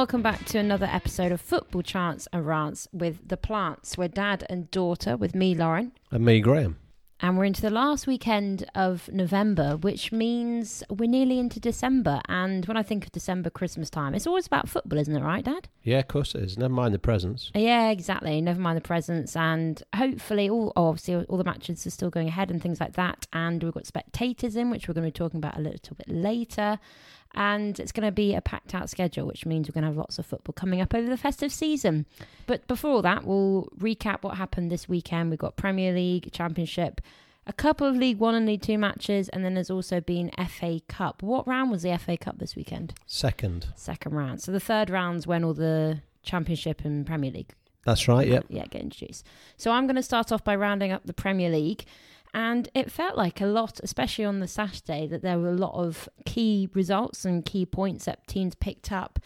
Welcome back to another episode of Football Chants and Rants with the Plants. We're dad and daughter with me, Lauren. And me, Graham. And we're into the last weekend of November, which means we're nearly into December. And when I think of December, Christmas time, it's always about football, isn't it, right, Dad? Yeah, of course it is. Never mind the presents. Yeah, exactly. Never mind the presents. And hopefully, all oh, obviously, all the matches are still going ahead and things like that. And we've got spectators in, which we're going to be talking about a little bit later. And it's going to be a packed out schedule, which means we're going to have lots of football coming up over the festive season. But before all that, we'll recap what happened this weekend. We've got Premier League, Championship, a couple of League One and League Two matches, and then there's also been FA Cup. What round was the FA Cup this weekend? Second. Second round. So the third round's when all the Championship and Premier League. That's right, yep. Yeah, get introduced. So I'm going to start off by rounding up the Premier League. And it felt like a lot, especially on the Saturday, that there were a lot of key results and key points that teams picked up.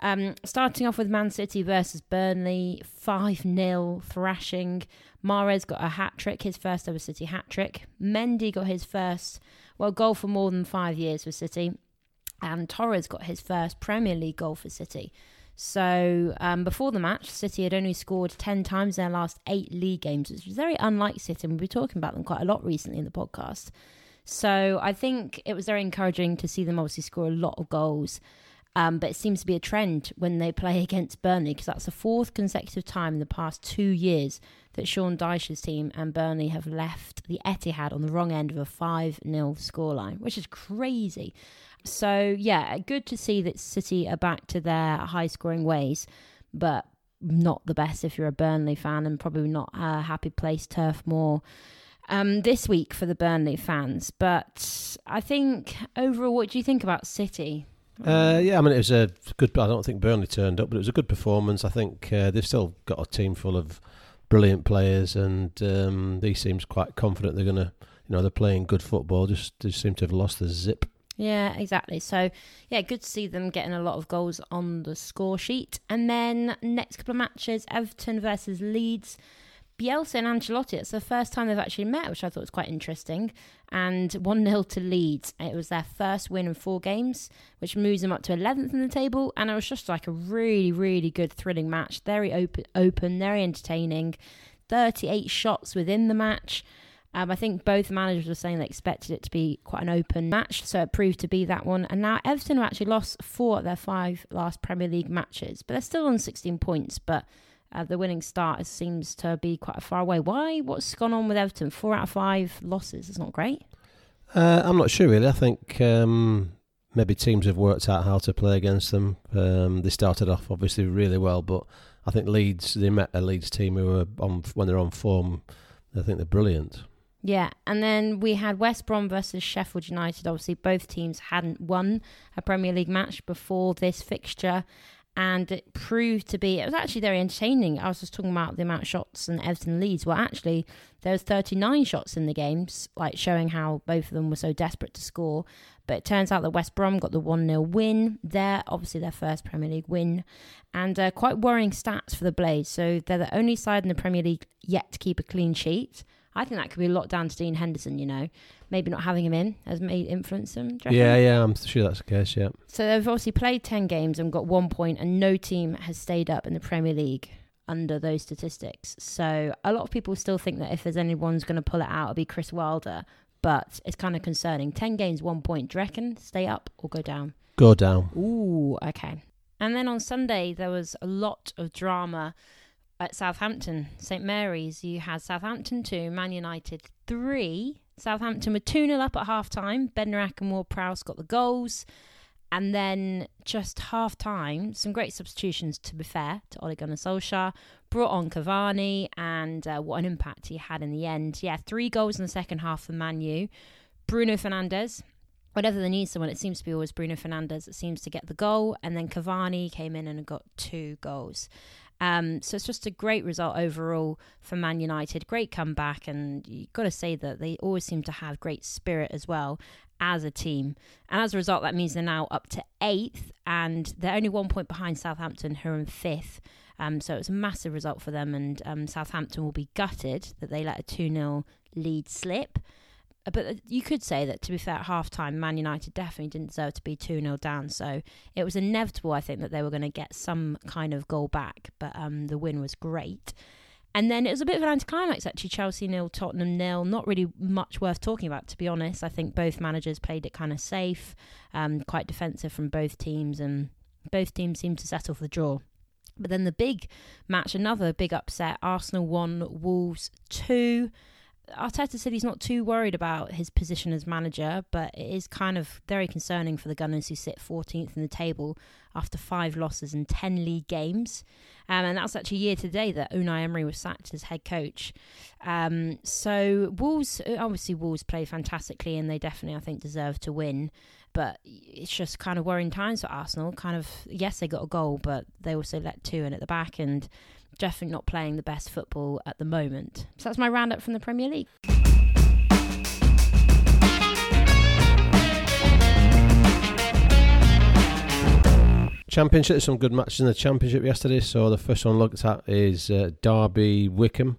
Um, starting off with Man City versus Burnley, 5 0 thrashing. Mahrez got a hat trick, his first ever City hat trick. Mendy got his first, well, goal for more than five years for City. And Torres got his first Premier League goal for City. So um, before the match, City had only scored 10 times in their last eight league games, which is very unlike City. And we've been talking about them quite a lot recently in the podcast. So I think it was very encouraging to see them obviously score a lot of goals. Um, but it seems to be a trend when they play against Burnley because that's the fourth consecutive time in the past two years that Sean Dyche's team and Burnley have left the Etihad on the wrong end of a 5 0 scoreline, which is crazy. So, yeah, good to see that City are back to their high scoring ways, but not the best if you're a Burnley fan and probably not a happy place, Turf Moor. Um, this week for the Burnley fans, but I think overall, what do you think about City? Uh, yeah, I mean, it was a good. I don't think Burnley turned up, but it was a good performance. I think uh, they've still got a team full of brilliant players, and um, he seems quite confident they're going to, you know, they're playing good football. Just they seem to have lost the zip. Yeah, exactly. So, yeah, good to see them getting a lot of goals on the score sheet. And then next couple of matches Everton versus Leeds. Bielsa and Ancelotti, it's the first time they've actually met, which I thought was quite interesting. And 1 0 to Leeds. It was their first win in four games, which moves them up to 11th in the table. And it was just like a really, really good, thrilling match. Very open, open very entertaining. 38 shots within the match. Um, I think both managers were saying they expected it to be quite an open match, so it proved to be that one. And now Everton have actually lost four of their five last Premier League matches, but they're still on 16 points. But uh, the winning start seems to be quite far away. Why? What's gone on with Everton? Four out of five losses is not great. Uh, I'm not sure really. I think um, maybe teams have worked out how to play against them. Um, they started off obviously really well, but I think Leeds they met a Leeds team who were on when they're on form. I think they're brilliant. Yeah, and then we had West Brom versus Sheffield United. Obviously, both teams hadn't won a Premier League match before this fixture, and it proved to be. It was actually very entertaining. I was just talking about the amount of shots and Everton leads. Well, actually, there was 39 shots in the games, like showing how both of them were so desperate to score. But it turns out that West Brom got the 1 0 win there, obviously their first Premier League win, and uh, quite worrying stats for the Blades. So they're the only side in the Premier League yet to keep a clean sheet. I think that could be a lot down to Dean Henderson, you know. Maybe not having him in has made influence him. Yeah, yeah, I'm sure that's the case, yeah. So they've obviously played 10 games and got one point, and no team has stayed up in the Premier League under those statistics. So a lot of people still think that if there's anyone's going to pull it out, it'll be Chris Wilder. But it's kind of concerning. 10 games, one point. Do you reckon stay up or go down? Go down. Ooh, okay. And then on Sunday, there was a lot of drama at Southampton, St Mary's, you had Southampton 2, Man United 3. Southampton were 2 0 up at half time. Bednarek and Ward Prowse got the goals. And then just half time, some great substitutions, to be fair, to Ole Gunnar Solskjaer. Brought on Cavani, and uh, what an impact he had in the end. Yeah, three goals in the second half for Man U. Bruno Fernandes, whenever they need someone, it seems to be always Bruno Fernandes that seems to get the goal. And then Cavani came in and got two goals. Um, so it's just a great result overall for Man United. Great comeback, and you've got to say that they always seem to have great spirit as well as a team. And as a result, that means they're now up to eighth, and they're only one point behind Southampton, who are in fifth. Um, so it's a massive result for them, and um, Southampton will be gutted that they let a 2 0 lead slip. Uh, But uh, you could say that, to be fair, at half time, Man United definitely didn't deserve to be 2 0 down. So it was inevitable, I think, that they were going to get some kind of goal back. But um, the win was great. And then it was a bit of an anticlimax, actually. Chelsea nil, Tottenham nil. Not really much worth talking about, to be honest. I think both managers played it kind of safe, um, quite defensive from both teams, and both teams seemed to settle for the draw. But then the big match, another big upset. Arsenal won, Wolves two. Arteta said he's not too worried about his position as manager, but it is kind of very concerning for the Gunners who sit 14th in the table after five losses in 10 league games. Um, and that's actually a year today that Unai Emery was sacked as head coach. Um, so Wolves, obviously Wolves play fantastically and they definitely, I think, deserve to win. But it's just kind of worrying times for Arsenal. Kind of, yes, they got a goal, but they also let two in at the back and definitely not playing the best football at the moment. So that's my roundup from the Premier League. Championship, some good matches in the Championship yesterday. So the first one looked at is uh, Derby Wycombe.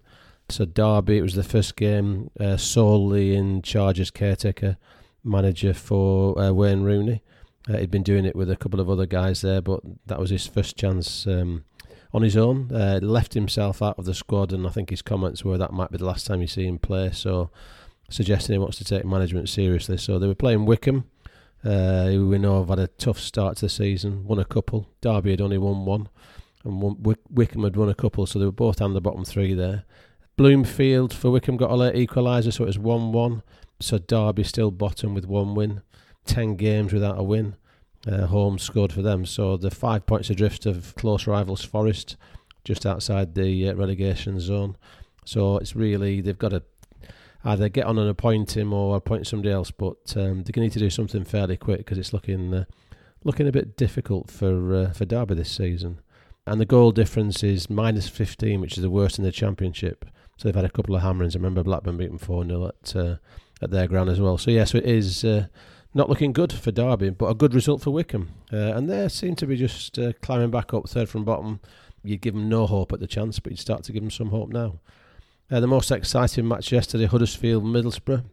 So Derby, it was the first game uh, solely in charge as caretaker manager for uh, Wayne Rooney. Uh, he'd been doing it with a couple of other guys there, but that was his first chance um, on his own. Uh, left himself out of the squad, and I think his comments were that might be the last time you see him play. So suggesting he wants to take management seriously. So they were playing Wycombe. Uh, who we know have had a tough start to the season, won a couple. Derby had only won one, and one, Wick, Wycombe had won a couple, so they were both on the bottom three there. Bloomfield for Wycombe got a late equaliser, so it was 1 1. So Derby still bottom with one win. 10 games without a win. Uh, home scored for them. So the five points adrift of close rivals Forest, just outside the uh, relegation zone. So it's really, they've got to either get on and appoint him or appoint somebody else. But um, they're going to need to do something fairly quick because it's looking uh, looking a bit difficult for uh, for Derby this season. And the goal difference is minus 15, which is the worst in the Championship. So they've had a couple of hammerings. I remember Blackburn beating 4 0 at, uh, at their ground as well. So, yes, yeah, so it is uh, not looking good for Derby, but a good result for Wycombe. Uh, and they seem to be just uh, climbing back up, third from bottom. You'd give them no hope at the chance, but you'd start to give them some hope now. Uh, the most exciting match yesterday, Huddersfield Middlesbrough.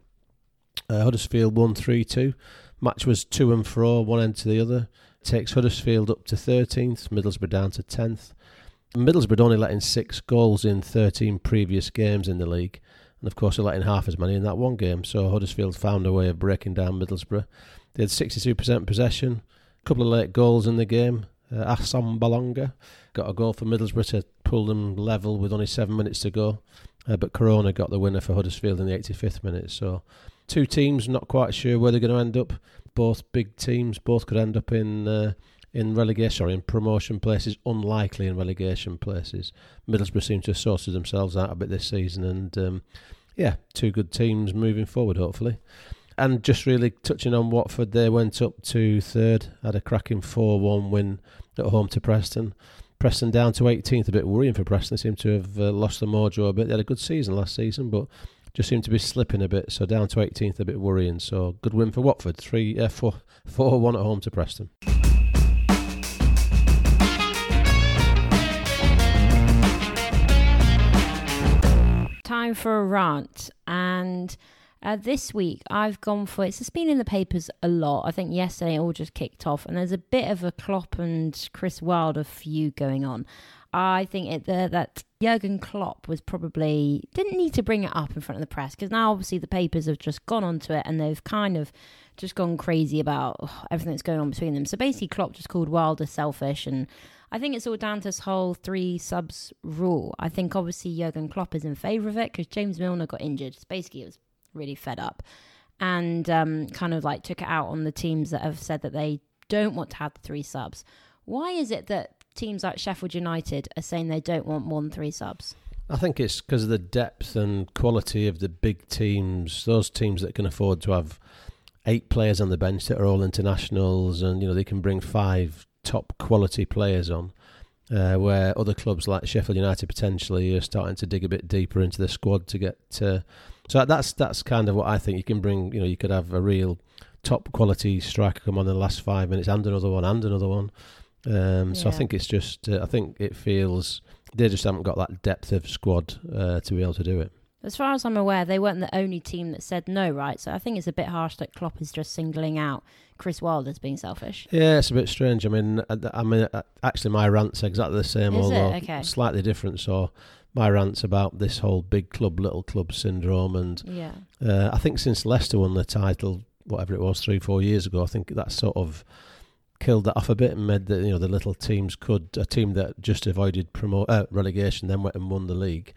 Uh, Huddersfield won 3 2. Match was to and fro, one end to the other. Takes Huddersfield up to 13th, Middlesbrough down to 10th. Middlesbrough only letting six goals in 13 previous games in the league. And of course, they're letting half as many in that one game. So Huddersfield found a way of breaking down Middlesbrough. They had 62% possession, a couple of late goals in the game. Uh, Assombalonga got a goal for Middlesbrough to pull them level with only seven minutes to go. Uh, but Koroma got the winner for Huddersfield in the 85th minute. So two teams, not quite sure where they're going to end up. Both big teams, both could end up in uh, in relegation, sorry, in promotion places. Unlikely in relegation places. Middlesbrough seem to have sorted themselves out a bit this season, and um, yeah, two good teams moving forward, hopefully. And just really touching on Watford, they went up to third, had a cracking 4 1 win at home to Preston. Preston down to 18th, a bit worrying for Preston. They seem to have uh, lost the mojo a bit. They had a good season last season, but just seem to be slipping a bit. So down to 18th, a bit worrying. So good win for Watford, three, uh, four, four, one at home to Preston. Time for a rant, and uh, this week I've gone for it's been in the papers a lot. I think yesterday it all just kicked off, and there's a bit of a Klopp and Chris Wilder feud going on. I think it, uh, that Jurgen Klopp was probably didn't need to bring it up in front of the press because now obviously the papers have just gone onto it and they've kind of just gone crazy about oh, everything that's going on between them. So basically, Klopp just called Wilder selfish, and I think it's all down to this whole three subs rule. I think obviously Jurgen Klopp is in favour of it because James Milner got injured. So basically, it was really fed up and um, kind of like took it out on the teams that have said that they don't want to have the three subs. Why is it that teams like Sheffield United are saying they don't want more than three subs? I think it's because of the depth and quality of the big teams, those teams that can afford to have eight players on the bench that are all internationals and you know they can bring five top quality players on. Uh, where other clubs like Sheffield United potentially are starting to dig a bit deeper into the squad to get. Uh, so that's that's kind of what I think. You can bring, you know, you could have a real top quality striker come on in the last five minutes and another one and another one. Um, yeah. So I think it's just, uh, I think it feels they just haven't got that depth of squad uh, to be able to do it. As far as I'm aware, they weren't the only team that said no, right? So I think it's a bit harsh that Klopp is just singling out Chris Wilder as being selfish. Yeah, it's a bit strange. I mean, I, I mean, uh, actually, my rant's are exactly the same, Is although Okay. slightly different. So, my rant's about this whole big club, little club syndrome, and Yeah. uh, I think since Leicester won the title, whatever it was, three, four years ago, I think that sort of killed that off a bit and made the you know the little teams could a team that just avoided promote uh, relegation then went and won the league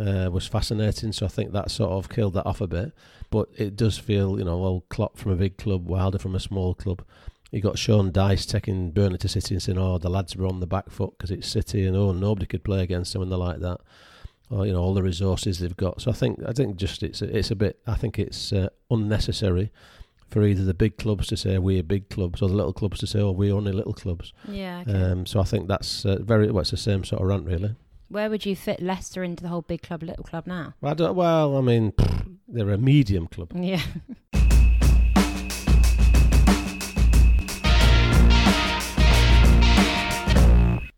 uh, was fascinating. So I think that sort of killed that off a bit. But it does feel you know well Klopp from a big club, Wilder from a small club. You got Sean Dyche taking Burnley to City and saying, "Oh, the lads were on the back foot because it's City, and oh, nobody could play against them," and they're like that. Or you know all the resources they've got. So I think I think just it's a, it's a bit. I think it's uh, unnecessary for either the big clubs to say we're big clubs or the little clubs to say oh we're only little clubs. Yeah. Okay. Um, so I think that's uh, very well, it's the same sort of rant really. Where would you fit Leicester into the whole big club, little club now? I don't, well, I mean, they're a medium club. Yeah.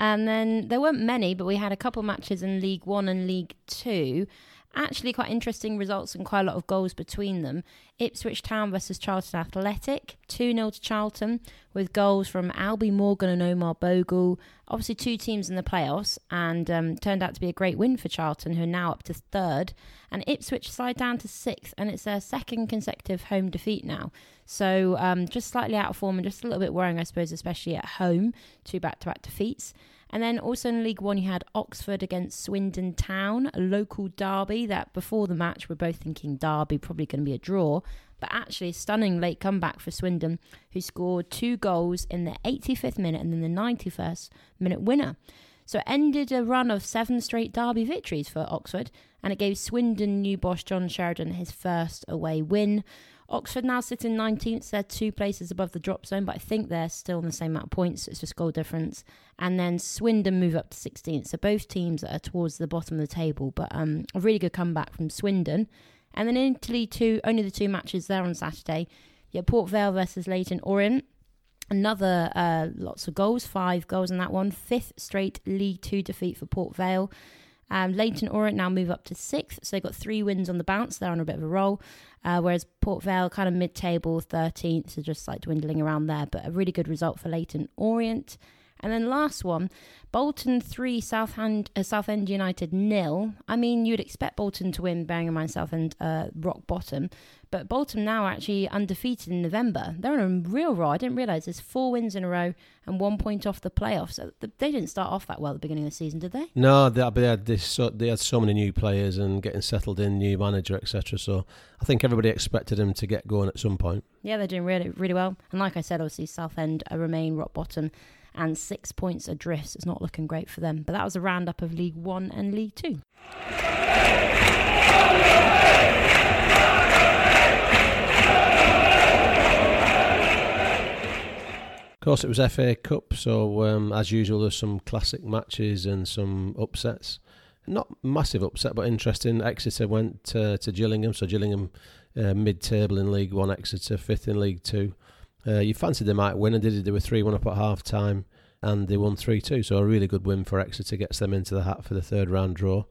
And then there weren't many, but we had a couple matches in League One and League Two. Actually, quite interesting results and quite a lot of goals between them. Ipswich Town versus Charlton Athletic, 2 0 to Charlton, with goals from Albie Morgan and Omar Bogle. Obviously, two teams in the playoffs, and um, turned out to be a great win for Charlton, who are now up to third. And Ipswich slide down to sixth, and it's their second consecutive home defeat now. So um, just slightly out of form and just a little bit worrying, I suppose, especially at home. Two back to back defeats. And then also in League One, you had Oxford against Swindon Town, a local derby that before the match we're both thinking derby probably going to be a draw. But actually, a stunning late comeback for Swindon, who scored two goals in the 85th minute and then the 91st minute winner. So it ended a run of seven straight derby victories for Oxford, and it gave Swindon new boss John Sheridan his first away win. Oxford now sit in 19th. They're two places above the drop zone, but I think they're still on the same amount of points. It's just goal difference. And then Swindon move up to 16th. So both teams are towards the bottom of the table, but um, a really good comeback from Swindon. And then in Italy, two only the two matches there on Saturday. Had Port Vale versus Leyton Orient. Another uh, lots of goals, five goals in that one. Fifth straight League Two defeat for Port Vale. Um, Leyton Orient now move up to sixth, so they've got three wins on the bounce. They're on a bit of a roll. Uh, whereas Port Vale kind of mid-table, 13th, so just like dwindling around there. But a really good result for Leyton Orient. And then last one, Bolton 3, Southend, uh, Southend United nil. I mean, you'd expect Bolton to win, bearing in mind Southend uh, rock bottom. But Bolton now actually undefeated in November. They're on a real roll. I didn't realise there's four wins in a row and one point off the playoffs. So th- they didn't start off that well at the beginning of the season, did they? No, they, they had this, so, they had so many new players and getting settled in, new manager, etc. So I think everybody expected them to get going at some point. Yeah, they're doing really, really well. And like I said, obviously Southend uh, remain rock bottom and six points adrift. It's not looking great for them. But that was a roundup of League One and League Two. Of course, it was FA Cup, so um, as usual, there's some classic matches and some upsets. Not massive upset, but interesting. Exeter went uh, to Gillingham, so Gillingham uh, mid-table in League One, Exeter fifth in League Two. Uh, you fancied they might win, and did it. they were three-one up at half time, and they won three-two. So a really good win for Exeter gets them into the hat for the third round draw.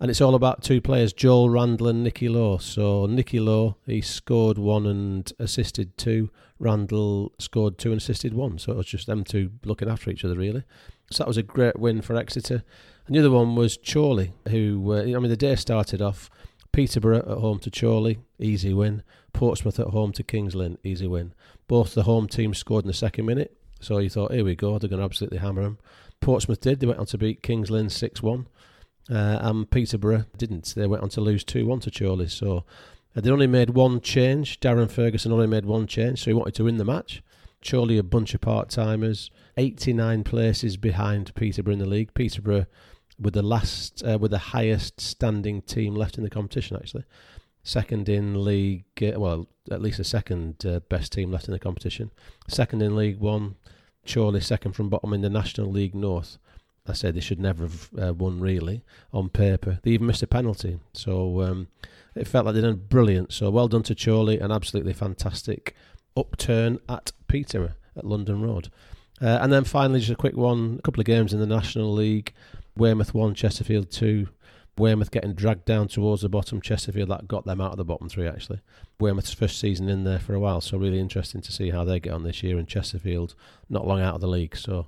And it's all about two players, Joel Randall and Nicky Law. So Nicky Law, he scored one and assisted two. Randall scored two and assisted one. So it was just them two looking after each other, really. So that was a great win for Exeter. And the other one was Chorley, who, uh, I mean, the day started off Peterborough at home to Chorley, easy win. Portsmouth at home to Kings Lynn, easy win. Both the home teams scored in the second minute. So you thought, here we go, they're going to absolutely hammer them. Portsmouth did. They went on to beat Kings Lynn 6 1. Uh, and Peterborough didn't. They went on to lose 2 1 to Chorley. So uh, they only made one change. Darren Ferguson only made one change, so he wanted to win the match. Chorley, a bunch of part timers, 89 places behind Peterborough in the league. Peterborough with the last, uh, with the highest standing team left in the competition, actually. Second in league, uh, well, at least the second uh, best team left in the competition. Second in League One, Chorley second from bottom in the National League North. I said they should never have uh, won really on paper. They even missed a penalty, so um, it felt like they done brilliant. So well done to Chorley, an absolutely fantastic upturn at Peterborough at London Road. Uh, and then finally, just a quick one: a couple of games in the National League. Weymouth one, Chesterfield two. Weymouth getting dragged down towards the bottom. Chesterfield that got them out of the bottom three actually. Weymouth's first season in there for a while, so really interesting to see how they get on this year. And Chesterfield not long out of the league, so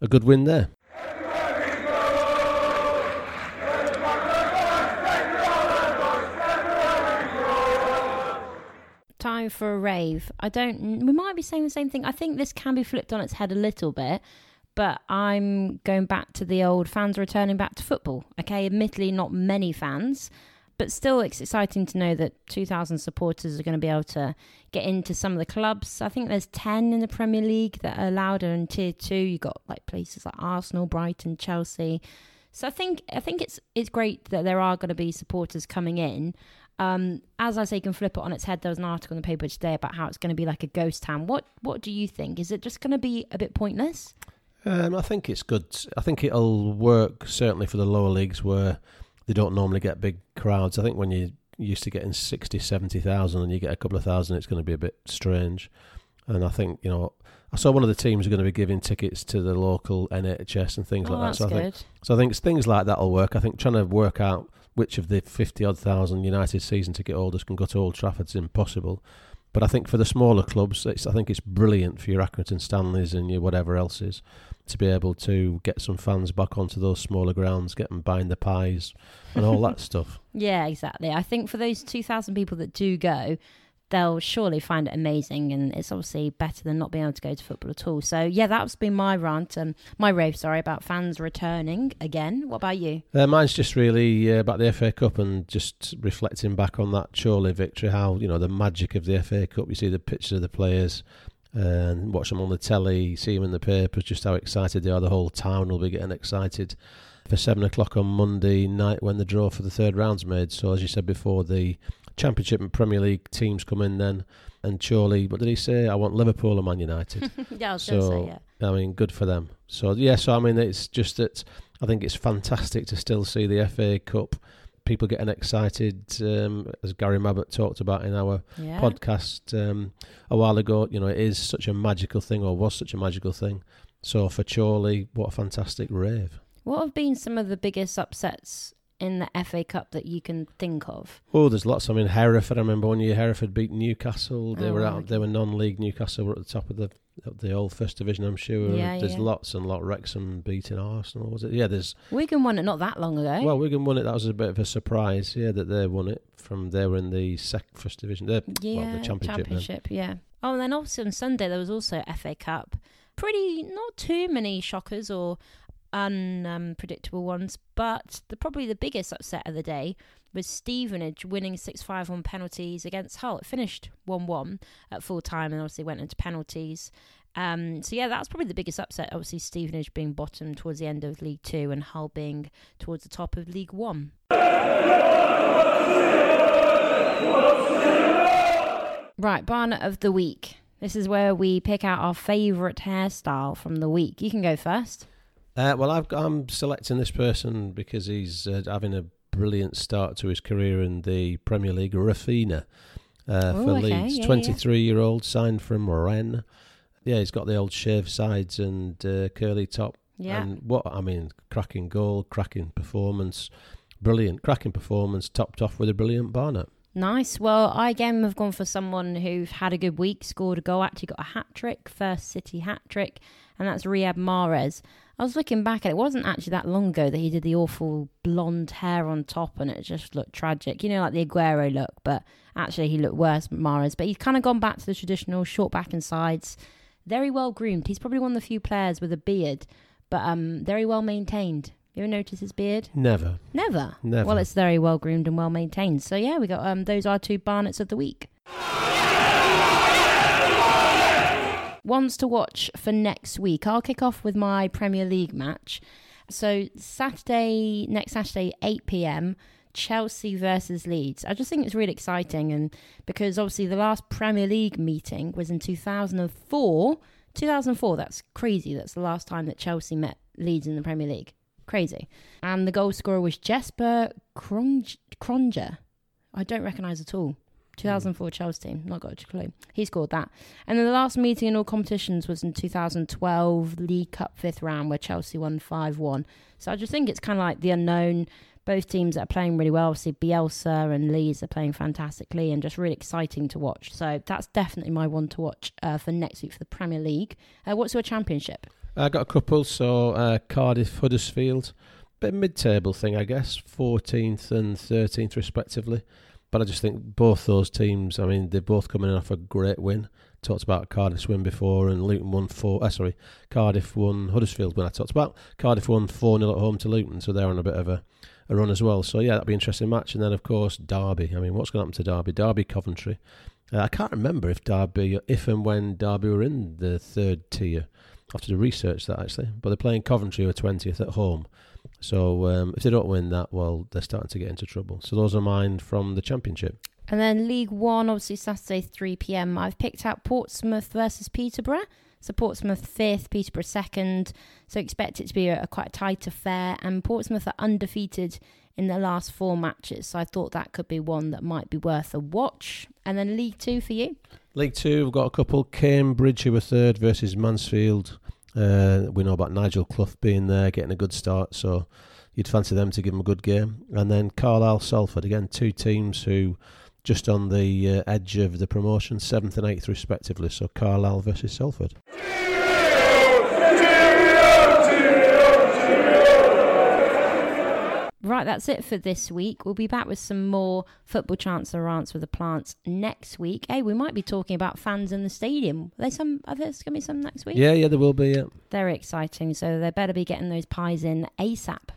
a good win there. time for a rave. I don't. We might be saying the same thing. I think this can be flipped on its head a little bit, but I'm going back to the old fans returning back to football. Okay, admittedly, not many fans, but still, it's exciting to know that 2,000 supporters are going to be able to get into some of the clubs. I think there's 10 in the Premier League that are allowed, in Tier Two, You've got like places like Arsenal, Brighton, Chelsea. So I think I think it's it's great that there are going to be supporters coming in. Um, as I say, you can flip it on its head. There was an article in the paper today about how it's going to be like a ghost town. What What do you think? Is it just going to be a bit pointless? Um, I think it's good. I think it'll work certainly for the lower leagues where they don't normally get big crowds. I think when you're used to getting 60, 70,000 and you get a couple of thousand, it's going to be a bit strange. And I think, you know, I saw one of the teams are going to be giving tickets to the local NHS and things oh, like that. So I, good. think, so I think things like that will work. I think trying to work out which of the 50 odd thousand United season ticket holders can go to Old Trafford is impossible. But I think for the smaller clubs, it's, I think it's brilliant for your Accrington Stanleys and your whatever else is to be able to get some fans back onto those smaller grounds, get them buying the pies and all that stuff. Yeah, exactly. I think for those 2,000 people that do go, they'll surely find it amazing and it's obviously better than not being able to go to football at all. So yeah, that's been my rant, um, my rave, sorry, about fans returning again. What about you? Uh, mine's just really uh, about the FA Cup and just reflecting back on that Chorley victory, how, you know, the magic of the FA Cup, you see the pictures of the players and watch them on the telly, see them in the papers, just how excited they are. The whole town will be getting excited for seven o'clock on Monday night when the draw for the third round's made. So as you said before, the Championship and Premier League teams come in then. And Chorley, what did he say? I want Liverpool and Man United. yeah, I was so, going to say, yeah. I mean, good for them. So, yeah, so I mean, it's just that I think it's fantastic to still see the FA Cup. People getting excited, um, as Gary Mabbutt talked about in our yeah. podcast um, a while ago. You know, it is such a magical thing, or was such a magical thing. So for Chorley, what a fantastic rave! What have been some of the biggest upsets in the FA Cup that you can think of? Oh, there's lots. I mean, Hereford. I remember one year Hereford beat Newcastle. They Oh, were out. okay. They were non-league. Newcastle were at the top of the of the old First Division. I'm sure. Yeah, there's yeah. lots and lot. Wrexham beating Arsenal. Was it? Yeah. There's. Wigan won it not that long ago. Well, Wigan won it. That was a bit of a surprise. Yeah, that they won it from they were in the sec First Division. They're, yeah, well, the championship. then. yeah. Oh, and then also on Sunday there was also FA Cup. Pretty, not too many shockers or unpredictable ones, but the probably the biggest upset of the day was Stevenage winning 6-5 on penalties against Hull. It finished 1-1 at full time and obviously went into penalties. Um, so yeah, that's probably the biggest upset. Obviously, Stevenage being bottom towards the end of League Two and Hull being towards the top of League One. Right, Barnet of the week. This is where we pick out our favourite hairstyle from the week. You can go first. Uh, well, I've, got- I'm selecting this person because he's uh, having a brilliant start to his career in the Premier League. Raphinha uh, Oh, for okay, Leeds, yeah, yeah. 23 year old, signed from Rennes. Yeah, he's got the old shaved sides and uh, curly top. Yeah. And what I mean, cracking goal, cracking performance, brilliant, cracking performance, topped off with a brilliant Barnet. Nice. Well, I again have gone for someone who had a good week, scored a goal, actually got a hat trick, first City hat trick, and that's Riyad Mahrez. I was looking back and it wasn't actually that long ago that he did the awful blonde hair on top and it just looked tragic. You know, like the Aguero look, but actually he looked worse, Mahrez. But he's kind of gone back to the traditional short back and sides. Very well groomed. He's probably one of the few players with a beard, but um, very well maintained. You ever notice his beard? Never, Never. never. Well, it's very well groomed and well maintained. So yeah, we got um those are two Barnets of the week. Ones to watch for next week. I'll kick off with my Premier League match. So Saturday, next Saturday, eight pm. Chelsea versus Leeds. I just think it's really exciting, and because obviously the last Premier League meeting was in 2004. 2004. That's crazy. That's the last time that Chelsea met Leeds in the Premier League. Crazy. And the goal scorer was Jesper Grønkjær. I don't recognise at all. 2004 Chelsea team, not got a clue. He scored that. And then the last meeting in all competitions was in 2012 League Cup fifth round where Chelsea won 5 1. So I just think it's kind of like the unknown both teams that are playing really well. Obviously, Bielsa and Leeds are playing fantastically and just really exciting to watch. So that's definitely my one to watch uh, for next week for the Premier League. Uh, what's your championship? I got a couple. So uh, Cardiff, Huddersfield, bit mid-table thing, I guess, 14th and 13th respectively. But I just think both those teams. I mean, they're both coming in off a great win. Talked about Cardiff's win before, and Luton won four. Uh, sorry, Cardiff won Huddersfield when I talked about Cardiff won four 0 at home to Luton, so they're on a bit of a, a run as well. So yeah, that'll be an interesting match. And then of course Derby. I mean, what's going to happen to Derby? Derby Coventry. Uh, I can't remember if Derby, if and when Derby were in the third tier. I have to research that actually. But they're playing Coventry with 20th at home. So um, if they don't win that, well, they're starting to get into trouble. So those are mine from the Championship. And then League One, obviously Saturday, 3 pm. I've picked out Portsmouth versus Peterborough. So Portsmouth fifth, Peterborough second. So expect it to be a, a quite tight affair. And Portsmouth are undefeated in their last four matches. So I thought that could be one that might be worth a watch. And then League Two for you? League Two, we've got a couple. Cambridge, who were third, versus Mansfield. Uh, we know about Nigel Clough being there, getting a good start. So you'd fancy them to give them a good game. And then Carlisle, Salford. Again, two teams who just on the uh, edge of the promotion, seventh and eighth respectively. So Carlisle versus Salford. Right, that's it for this week. We'll be back with some more football chants or rants with the plants next week. Hey, we might be talking about fans in the stadium. Are there some? Are there going to be some next week? Yeah, yeah, there will be. Yeah. They're exciting, so they better be getting those pies in ASAP.